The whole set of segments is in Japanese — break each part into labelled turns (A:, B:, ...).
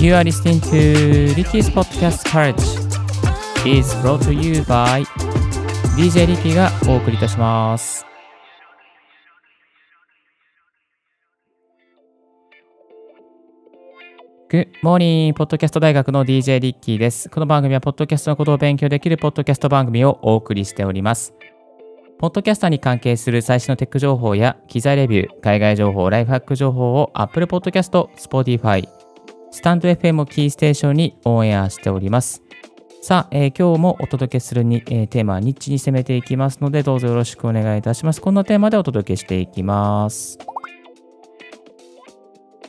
A: You are listening to Ricky's Podcast Courage is brought to you by DJ Ricky がお送りいたします。Good morning! ポッドキャスト大学の DJ リッキーです。この番組は、ポッドキャストのことを勉強できるポッドキャスト番組をお送りしております。ポッドキャスターに関係する最新のテック情報や機材レビュー、海外情報、ライフハック情報を Apple Podcast、Spotify、stand.fm をキーステーションにオンエアしております。さあ、えー今日もお届けするに、えーテーマはニッチに攻めていきますので、どうぞよろしくお願いいたします。こんなテーマでお届けしていきます。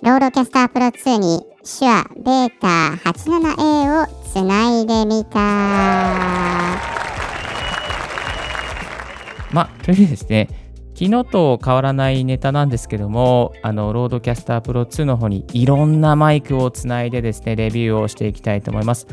B: RODECaster Pro2 に SHURE BETA 87A をつないでみた。
A: まあ、というですね、昨日と変わらないネタなんですけども、あの、 RODECaster Pro2 の方にいろんなマイクをつないでですね、レビューをしていきたいと思います。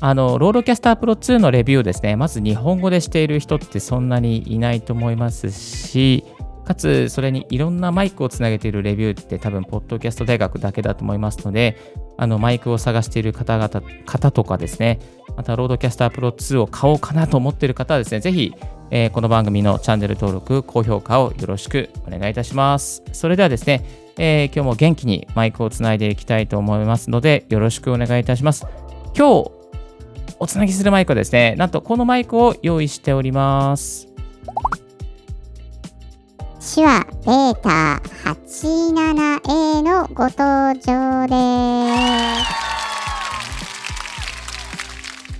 A: あの、 RODECaster Pro2 のレビューをですね、まず日本語でしている人ってそんなにいないと思いますし、かつ、それにいろんなマイクをつなげているレビューって多分、ポッドキャスト大学だけだと思いますので、あの、マイクを探している方々、方とかですね、また、 RODECaster Pro2 を買おうかなと思っている方はですね、ぜひ、えーこの番組のチャンネル登録、高評価をよろしくお願いいたします。それではですね、えー今日も元気にマイクをつないでいきたいと思いますので、よろしくお願いいたします。今日、おつなぎするマイクはですね、なんとこのマイクを用意しております。
B: 手話ベータ 87A のご登場です。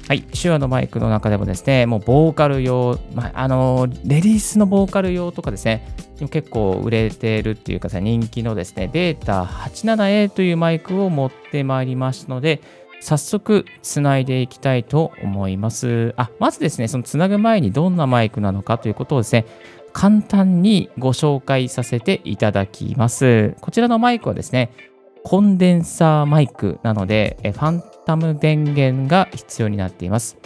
A: はい、手話のマイクの中でもですね、もうボーカル用、まあ、あのレディースのボーカル用とかですね、結構売れてるっていうかさ、人気のですね、ベータ 87A というマイクを持ってまいりましたので、早速つないでいきたいと思います。あ、まずですね、そのつなぐ前にどんなマイクなのかということをですね、簡単にご紹介させていただきます。こちらのマイクはですね、コンデンサーマイクなので、ファンタム電源が必要になっています。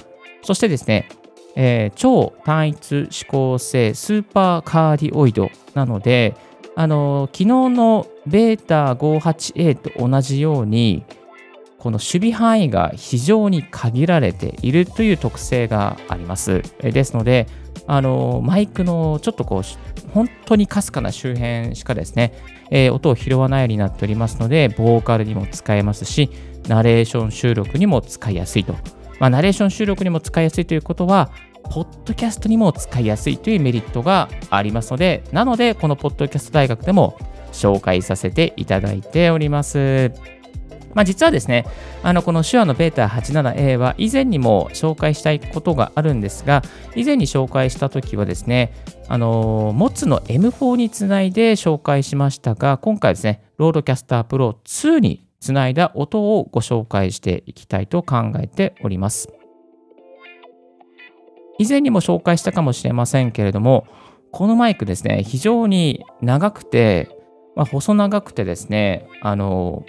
A: そしてですね、えー超単一指向性スーパーカーディオイドなので、あの昨日のベータ 58A と同じように、この守備範囲が非常に限られているという特性があります。ですので、あのマイクのちょっとこう本当にかすかな周辺しかですね、えー音を拾わないようになっておりますので、ボーカルにも使えますし、ナレーション収録にも使いやすいと。まあ、ナレーション収録にも使いやすいということは、ポッドキャストにも使いやすいというメリットがありますので、なので、このポッドキャスト大学でも紹介させていただいております。まあ、実はですね、あのこの手話のベータ 87A は以前にも紹介したいことがあるんですが、以前に紹介したときはですね、あの MOTU の M4 につないで紹介しましたが、今回ですね、 RODECaster Pro2 につないだ音をご紹介していきたいと考えております。以前にも紹介したかもしれませんけれども、このマイクですね、非常に長くて、まあ、細長くてですね、あの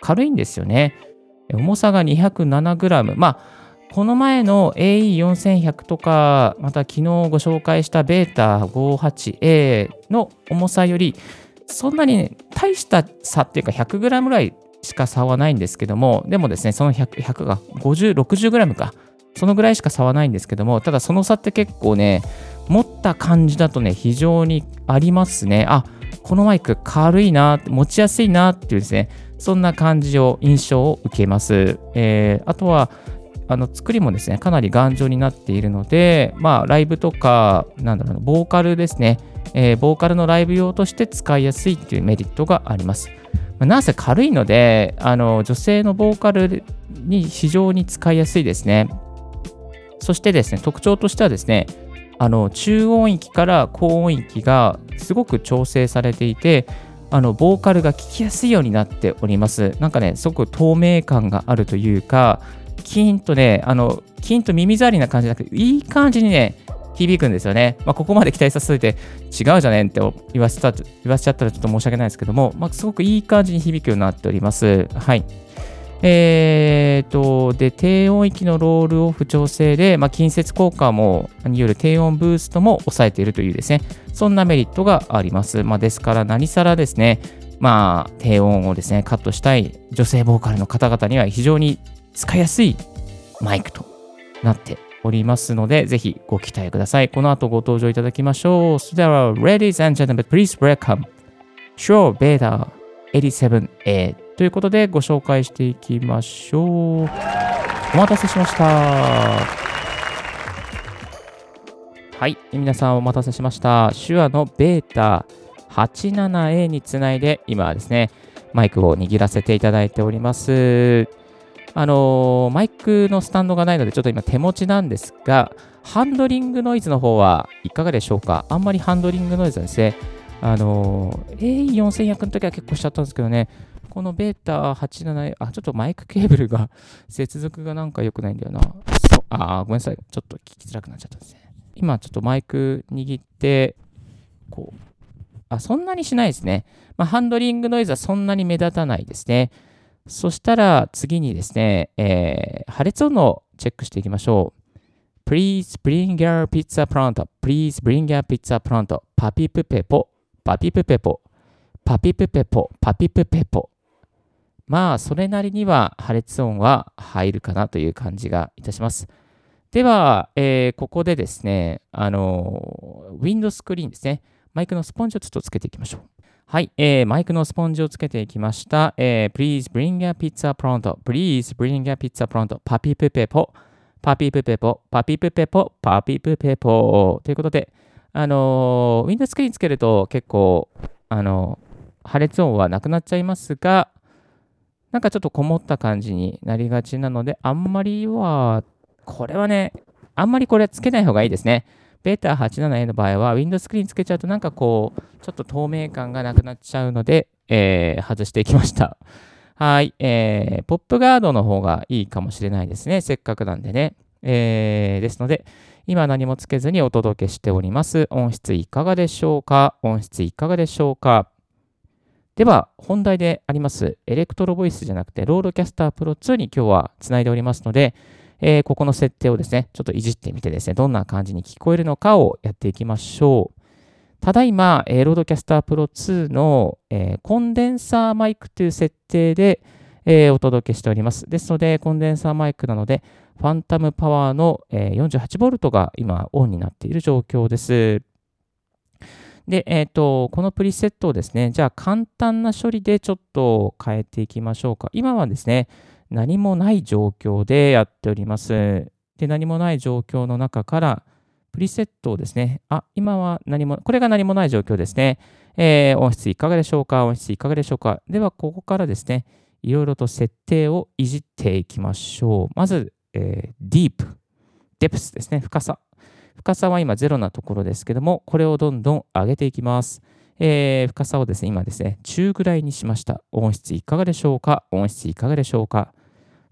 A: 軽いんですよね。重さが 207g。まあ、この前の AE4100 とか、また昨日ご紹介したベータ 58A の重さより、そんなに、大した差っていうか 100g ぐらいしか差はないんですけども、でもですね、その 100, 100が50、60g か。そのぐらいしか差はないんですけども、ただその差って結構ね、持った感じだとね、非常にありますね。あ、このマイク軽いな、持ちやすいなっていうですね、そんな感じを、印象を受けます。えーあとは、あの作りもですね、かなり頑丈になっているので、まあ、ライブとか、なんだろうな、ボーカルですね、えーボーカルのライブ用として使いやすいっていうメリットがあります。まあなんせ軽いので、あの女性のボーカルに非常に使いやすいですね。そしてですね、特徴としてはですね、あの中音域から高音域がすごく調整されていて、あのボーカルが聴きやすいようになっております。なんかね、すごく透明感があるというか、キーンとね、あの、キーンと耳障りな感じじゃなくて、いい感じにね、響くんですよね。まあ、ここまで期待させてて、違うじゃねんって言わせた言わせちゃったらちょっと申し訳ないですけども、まあ、すごくいい感じに響くようになっております。はい。えー、と、で、低音域のロールオフ調整で、まあ、近接効果も、による低音ブーストも抑えているというですね、そんなメリットがあります。まあ、ですから、何さらですね、まあ、低音をですね、カットしたい女性ボーカルの方々には非常に使いやすいマイクとなっておりますので、ぜひご期待ください。この後ご登場いただきましょう。それでは、Ladies and Gentlemen, please welcome Sure Beta 87A ということでご紹介していきましょう。お待たせしました。はい、皆さんお待たせしました。手話のベータ 87A につないで、今ですね、マイクを握らせていただいております。あのー、マイクのスタンドがないので、ちょっと今手持ちなんですが、ハンドリングノイズの方はいかがでしょうか？あんまりハンドリングノイズはですね、あのー、A4100 の時は結構しちゃったんですけどね、このベータ87、あ、ちょっとマイクケーブルが、接続がなんか良くないんだよな。そあ、ごめんなさい。ちょっと聞きづらくなっちゃったですね。今ちょっとマイク握って、こう、あ、そんなにしないですね。まあ、ハンドリングノイズはそんなに目立たないですね。そしたら次にですね、えー、破裂音のチェックしていきましょう。Please bring your pizza pronto.Please bring your pizza pronto. パピプペポ。パピプペポ。パピプペポ。パピプペポ。まあ、それなりには破裂音は入るかなという感じがいたします。では、えー、ここでですね、あの、ウィンドスクリーンですね。マイクのスポンジをちょっとつけていきましょう。はい、えー、マイクのスポンジをつけていきました。えー、Please bring a pizza pronto.Please bring a pizza pronto. パピプペポ。パピプペポ。パピプペポ。パピプペポ。ということで、あの、ウィンドスクリーンつけると結構、あの、破裂音はなくなっちゃいますが、なんかちょっとこもった感じになりがちなので、あんまりは、これはね、あんまりこれはつけない方がいいですね。ベータ 87A の場合は、ウィンドスクリーンつけちゃうとなんかこう、ちょっと透明感がなくなっちゃうので、えー、外していきました。はい、えー、ポップガードの方がいいかもしれないですね。せっかくなんでね。えー、ですので、今何もつけずにお届けしております。音質いかがでしょうか？音質いかがでしょうか？では、本題であります、 Electro-Voice じゃなくて、 RODECaster Pro2 に今日はつないでおりますので、えー、ここの設定をですね、ちょっといじってみてですね、どんな感じに聞こえるのかをやっていきましょう。ただいま、えー、 RODECaster Pro2 の、えー、コンデンサーマイクという設定で、えー、お届けしております。ですので、コンデンサーマイクなので、ファンタムパワーの、えー、48V が今オンになっている状況です。で、えっ、ー、と、このプリセットをですね、じゃあ簡単な処理でちょっと変えていきましょうか。今はですね、何もない状況でやっております。で、何もない状況の中から、プリセットをですね、あ、今は何も、これが何もない状況ですね。えー、音質いかがでしょうか？音質いかがでしょうか？では、ここからですね、いろいろと設定をいじっていきましょう。まず、えー、deep、depth ですね、深さ。深さは今0なところですけども、これをどんどん上げていきます。えー、深さをですね、今ですね、中ぐらいにしました。音質いかがでしょうか？音質いかがでしょうか？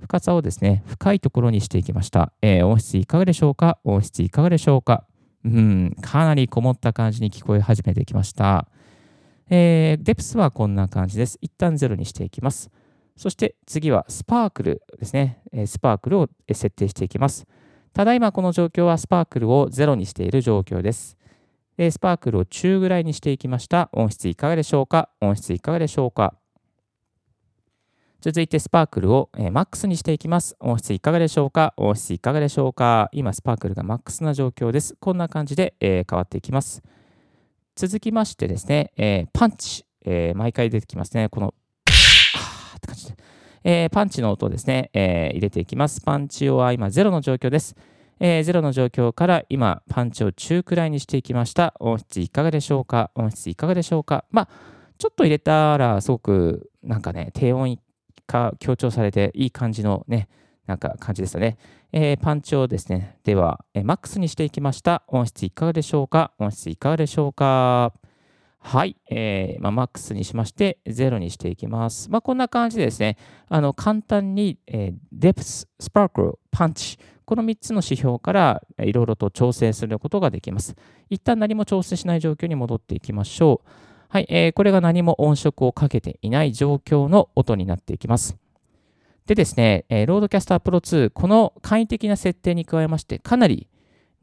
A: 深さをですね、深いところにしていきました。えー、音質いかがでしょうか？音質いかがでしょうか？うん、かなりこもった感じに聞こえ始めてきました。えー、デプスはこんな感じです。一旦ゼロにしていきます。そして次はスパークルですね。スパークルを設定していきます。ただいまこの状況はスパークルをゼロにしている状況です。スパークルを中ぐらいにしていきました。音質いかがでしょうか？音質いかがでしょうか？続いてスパークルを、えー、マックスにしていきます。音質いかがでしょうか？音質いかがでしょうか？今、スパークルがマックスな状況です。こんな感じで、えー、変わっていきます。続きましてですね、えー、パンチ、え毎回出てきますね。この、って感じで、えパンチの音をですね、え入れていきます。パンチ用は今0の状況です。えー、0の状況から今、パンチを中くらいにしていきました。音質いかがでしょうか？音質いかがでしょうか？まあ、ちょっと入れたら、すごく、なんかね、低音か強調されていい感じのね、なんか感じですよね。えー、パンチをですね、では、えー、マックスにしていきました。音質いかがでしょうか？音質いかがでしょうか？はい、えーまあ、マックスにしまして、0にしていきます。まあ、こんな感じでですね、あの簡単に、えー、デプス、スパークル、パンチ、この3つの指標からいろいろと調整することができます。一旦何も調整しない状況に戻っていきましょう。はい、えー、これが何も音色をかけていない状況の音になっていきます。でですね、えー、 RODECaster Pro2、この簡易的な設定に加えまして、かなり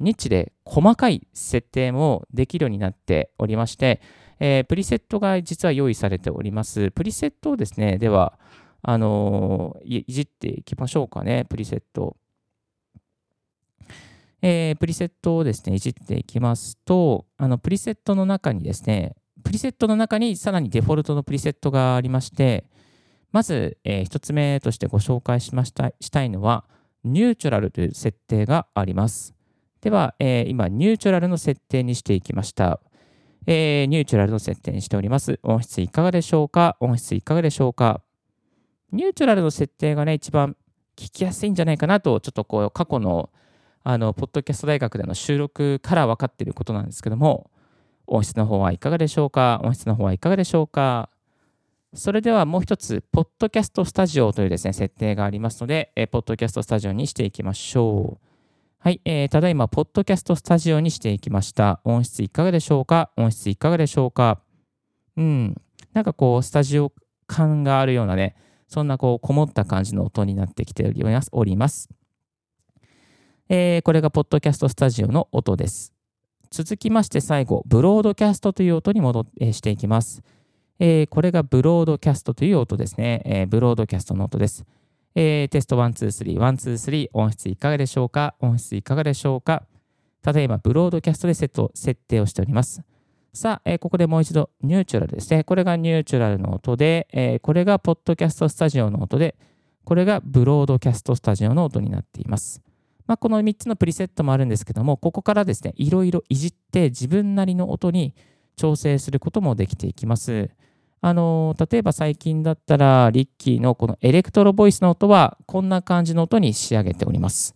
A: ニッチで細かい設定もできるようになっておりまして、えー、プリセットが実は用意されております。プリセットをですね、では、あのー、いじっていきましょうかね、プリセット。えー、プリセットをですね、いじっていきますと、あのプリセットの中にですね、プリセットの中にさらにデフォルトのプリセットがありまして、まず、え、1つ目としてご紹介しましたしたいのは、ニュートラルという設定があります。では、え、今、ニュートラルの設定にしていきました。えー、ニュートラルの設定にしております。音質いかがでしょうか？音質いかがでしょうか？ニュートラルの設定がね、一番聞きやすいんじゃないかなと、ちょっとこう、過去のあの、ポッドキャスト大学での収録から分かっていることなんですけども、音質の方はいかがでしょうか？音質の方はいかがでしょうか？それではもう一つ、ポッドキャストスタジオというですね、設定がありますので、えポッドキャストスタジオにしていきましょう。はい、えー、ただいま、ポッドキャストスタジオにしていきました。音質いかがでしょうか？音質いかがでしょうか？うん、なんかこう、スタジオ感があるようなね、そんなこう、こもった感じの音になってきております。えー、これがポッドキャストスタジオの音です。続きまして最後、ブロードキャストという音に戻って、していきます、えー、これがブロードキャストという音ですね。えー、ブロードキャストの音です。えー、テスト1、2、3、1、2、3、音質いかがでしょうか？音質いかがでしょうか？ただいま、ブロードキャストでセット設定をしております。さあ、えー、ここでもう一度、ニューチュラルですね。これがニューチュラルの音で、えー、これがポッドキャストスタジオの音で、これがブロードキャストスタジオの音になっています。まあ、この3つのプリセットもあるんですけども、ここからですね、いろいろいじって自分なりの音に調整することもできていきます。あの例えば最近だったら、リッキーのこのエレクトロボイスの音はこんな感じの音に仕上げております。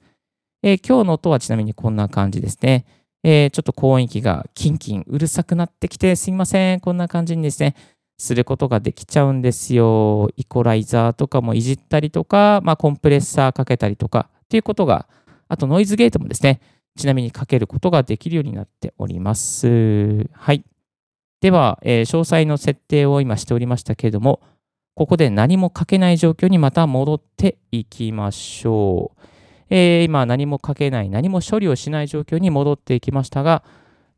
A: えー、今日の音はちなみにこんな感じですね。えー、ちょっと高音域がキンキンうるさくなってきてすいません。こんな感じにですね、することができちゃうんですよ。イコライザーとかもいじったりとか、まあ、コンプレッサーかけたりとかっていうことがあとノイズゲートもですね、ちなみにかけることができるようになっております。はい。では、えー、詳細の設定を今しておりましたけれども、ここで何もかけない状況にまた戻っていきましょう。えー、今何もかけない、何も処理をしない状況に戻っていきましたが、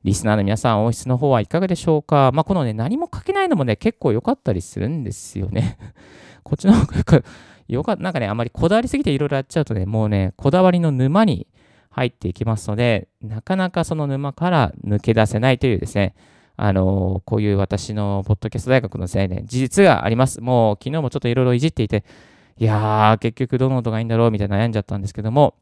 A: リスナーの皆さん、音質の方はいかがでしょうか？まあ、このね、何もかけないのもね、結構良かったりするんですよね。こっちの方がよかった。なんかね、あまりこだわりすぎていろいろやっちゃうとね、もうね、こだわりの沼に入っていきますので、なかなかその沼から抜け出せないというですね、あの、こういう私のポッドキャスト大学のですね、事実があります。もう昨日もちょっといろいろいじっていて、いやー、結局どの音がいいんだろうみたいな悩んじゃったんですけども、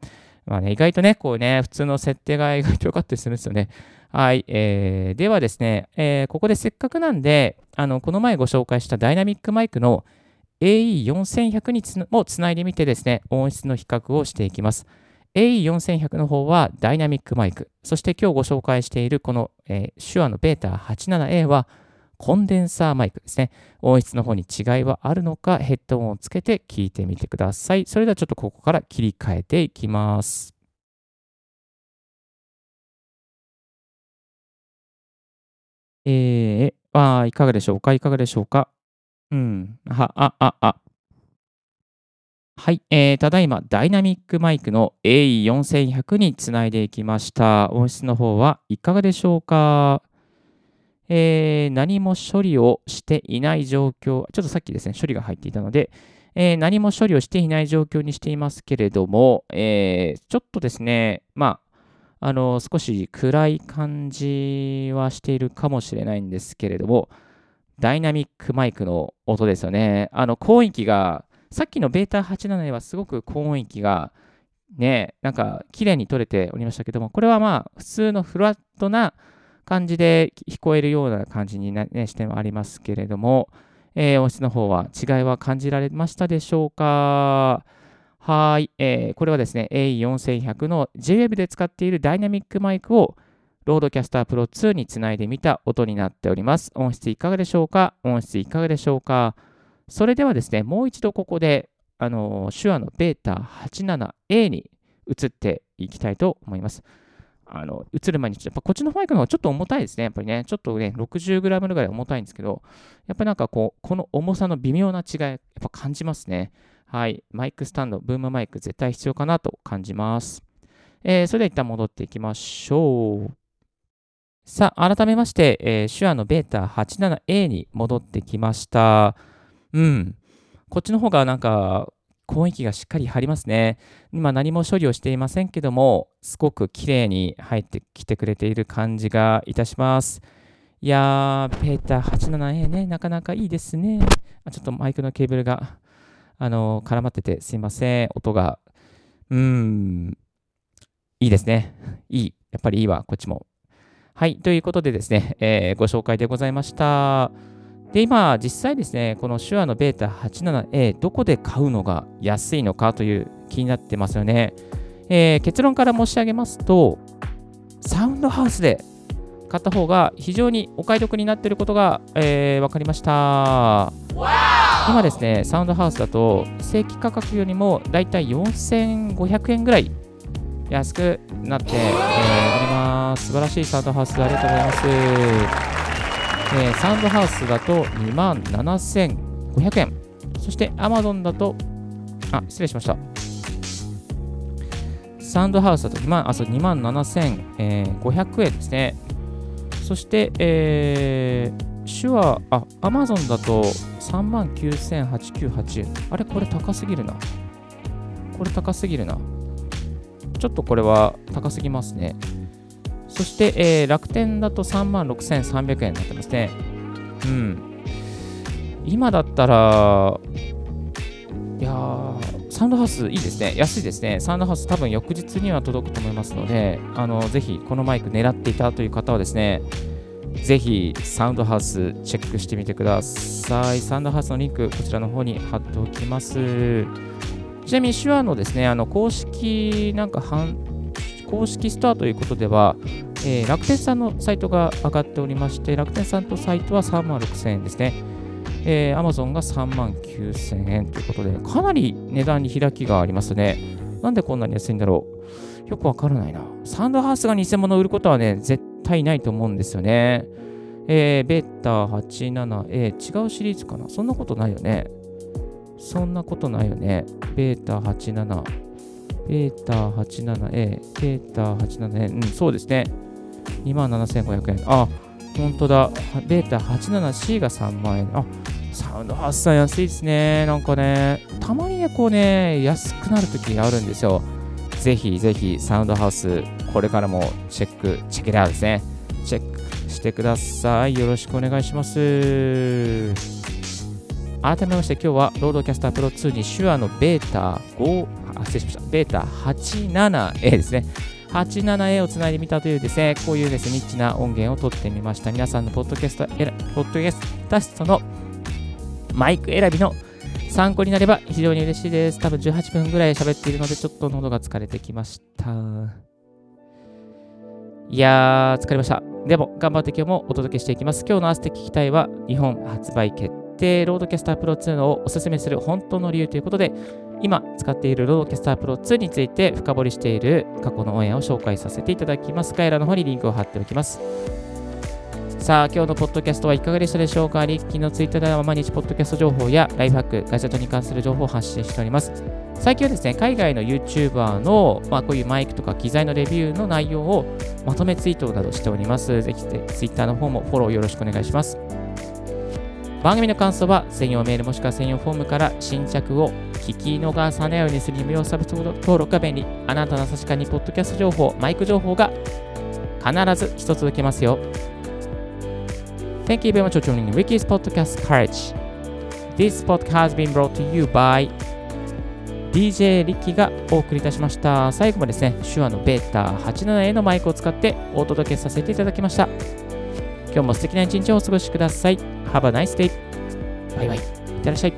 A: まあね、意外とね、こうね、普通の設定が意外と良かったりするんですよね。はい。えー、ではですね、えー、ここでせっかくなんで、あの、この前ご紹介したダイナミックマイクの AE4100 につもつないでみてですね、音質の比較をしていきます。AE4100 の方はダイナミックマイク、そして今日ご紹介しているこの、えー、手話の β87A はコンデンサーマイクですね。音質の方に違いはあるのか、ヘッドホンをつけて聞いてみてください。それではちょっとここから切り替えていきます。えー、あいかがでしょうか？いかがでしょうか？うん。は、あ、あ、あ。はい、えー、ただいまダイナミックマイクの AE4100 につないでいきました。音質の方はいかがでしょうか、えー、何も処理をしていない状況、ちょっとさっきですね、処理が入っていたので、えー、何も処理をしていない状況にしていますけれども、えー、ちょっとですね、まあ、あの少し暗い感じはしているかもしれないんですけれども、ダイナミックマイクの音ですよね。あの、高音域が、さっきの β87 はすごく高音域が、ね、なんか綺麗に取れておりましたけども、これはまあ、普通のフラットな感じで聞こえるような感じに、ね、してありますけれども、えー、音質の方は違いは感じられましたでしょうか？はい、えー、これはですね、A4100 の JWEB で使っているダイナミックマイクを RODECaster Pro2 につないでみた音になっております。音質いかがでしょうか？音質いかがでしょうか？それではですね、もう一度ここで、あの SHURE の BETA 87A に移っていきたいと思います。あの移る前に、やっぱこっちのマイクの方がちょっと重たいですね。やっぱりね、ちょっとね、60g ぐらい重たいんですけど、やっぱなんかこう、この重さの微妙な違い、やっぱ感じますね。はい。マイクスタンド、ブームマイク絶対必要かなと感じます。えー、それでは一旦戻っていきましょう。さあ、改めまして、えー手話のベータ 87A に戻ってきました。うん。こっちの方がなんか、雰囲気がしっかり入りますね。今何も処理をしていませんけども、すごく綺麗に入ってきてくれている感じがいたします。いやー、ベーター 87A ね、なかなかいいですね。あちょっとマイクのケーブルが、あの絡まっててすいません。音が。うーん。いいですね。いい。やっぱりいいわ、こっちも。はい。ということでですね、えーご紹介でございました。で、今、実際ですね、この手話のベータ 87A、どこで買うのが安いのかという気になってますよね。えー結論から申し上げますと、サウンドハウスで買った方が非常にお買い得になっていることが、えー分かりました。今ですね、サウンドハウスだと正規価格よりもだいたい4500円ぐらい安くなって、えーおります。素晴らしいサウンドハウスありがとうございます。えーサウンドハウスだと2万7500円。そして Amazon だと、あ、失礼しました。サウンドハウスだと2万あそう2万7500円ですね。そして、えー、手話、あ、Amazon だと3万9898円。あれ、これ高すぎるな。これ高すぎるな。ちょっとこれは高すぎますね。そして、えー楽天だと3万6300円になってますね。うん。今だったら、いやー、サンドハウスいいですね。安いですね。サンドハウス多分翌日には届くと思いますので、あの、ぜひこのマイク狙っていたという方はですね、ぜひサウンドハウスチェックしてみてください。サウンドハウスのリンク、こちらの方に貼っておきます。ちなみに手話のですね、あの公式なんか公式ストアということでは、えー楽天さんのサイトが上がっておりまして、楽天さんとサイトは3万6000円ですね。えー、Amazon が3万9000円ということで、かなり値段に開きがありますね。なんでこんなに安いんだろうよくわからないな。サンドハウスが偽物を売ることはね、絶対ないと思うんですよね。えー、ベータ 87A、違うシリーズかなそんなことないよね。そんなことないよね。ベータ87、ベータ 87A、ベータ 87A、うん、そうですね。2万7500円。あ、本当だ。ベータ 87C が3万円。あ、サウンドハウスさん安いですね。なんかね、たまにね、こうね、安くなるときがあるんですよ。ぜひぜひサウンドハウス、これからもチェック、チェケラーですね。チェックしてください。よろしくお願いします。改めまして今日は RODECaster Pro2 に SHURE の BETA 5、あ失礼しました、 BETA 87A ですね。87A をつないでみたというですね、こういうですね、ニッチな音源を取ってみました。皆さんのポッドキャスト、ポッドキャストのマイク選びの参考になれば非常に嬉しいです。多分18分ぐらい喋っているので、ちょっと喉が疲れてきました。いやー、疲れました。でも、頑張って今日もお届けしていきます。今日の合わせて聞きたいは、日本発売決定、 RODECaster Pro2 をおすすめする本当の理由ということで、今使っている RODECaster Pro2 について深掘りしている過去のオンエアを紹介させていただきます。概要欄の方にリンクを貼っておきます。さあ、今日のポッドキャストはいかがでしたでしょうかリッキーのツイッターでは毎日ポッドキャスト情報やライフハック、ガジェットに関する情報を発信しております。最近はですね、海外の YouTuber の、まあ、こういうマイクとか機材のレビューの内容をまとめツイートなどしております。ぜひ、ツイッターの方もフォローよろしくお願いします。番組の感想は専用メールもしくは専用フォームから新着を聞き逃さないようにする無料サブ登録が便利。あなたの確かにポッドキャスト情報、マイク情報が必ず一つ受けますよ。Thank you very much for joining Ricky's Podcast Courage. This podcast has been brought to you by DJ リッキーがお送りいたしました。最後までですね、手話のベータ 87A のマイクを使ってお届けさせていただきました。今日も素敵な一日をお過ごしください。Have a nice day. バイバイ。いってらっしゃい。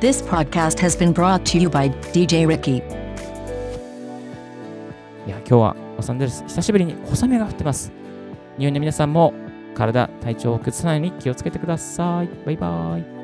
C: This podcast has been brought to you by DJ Ricky.
A: いや、今日はロサンゼルス、久しぶりに小雨が降ってます。日本の皆さんも体、体調を崩さないように気をつけてください。バイバイ。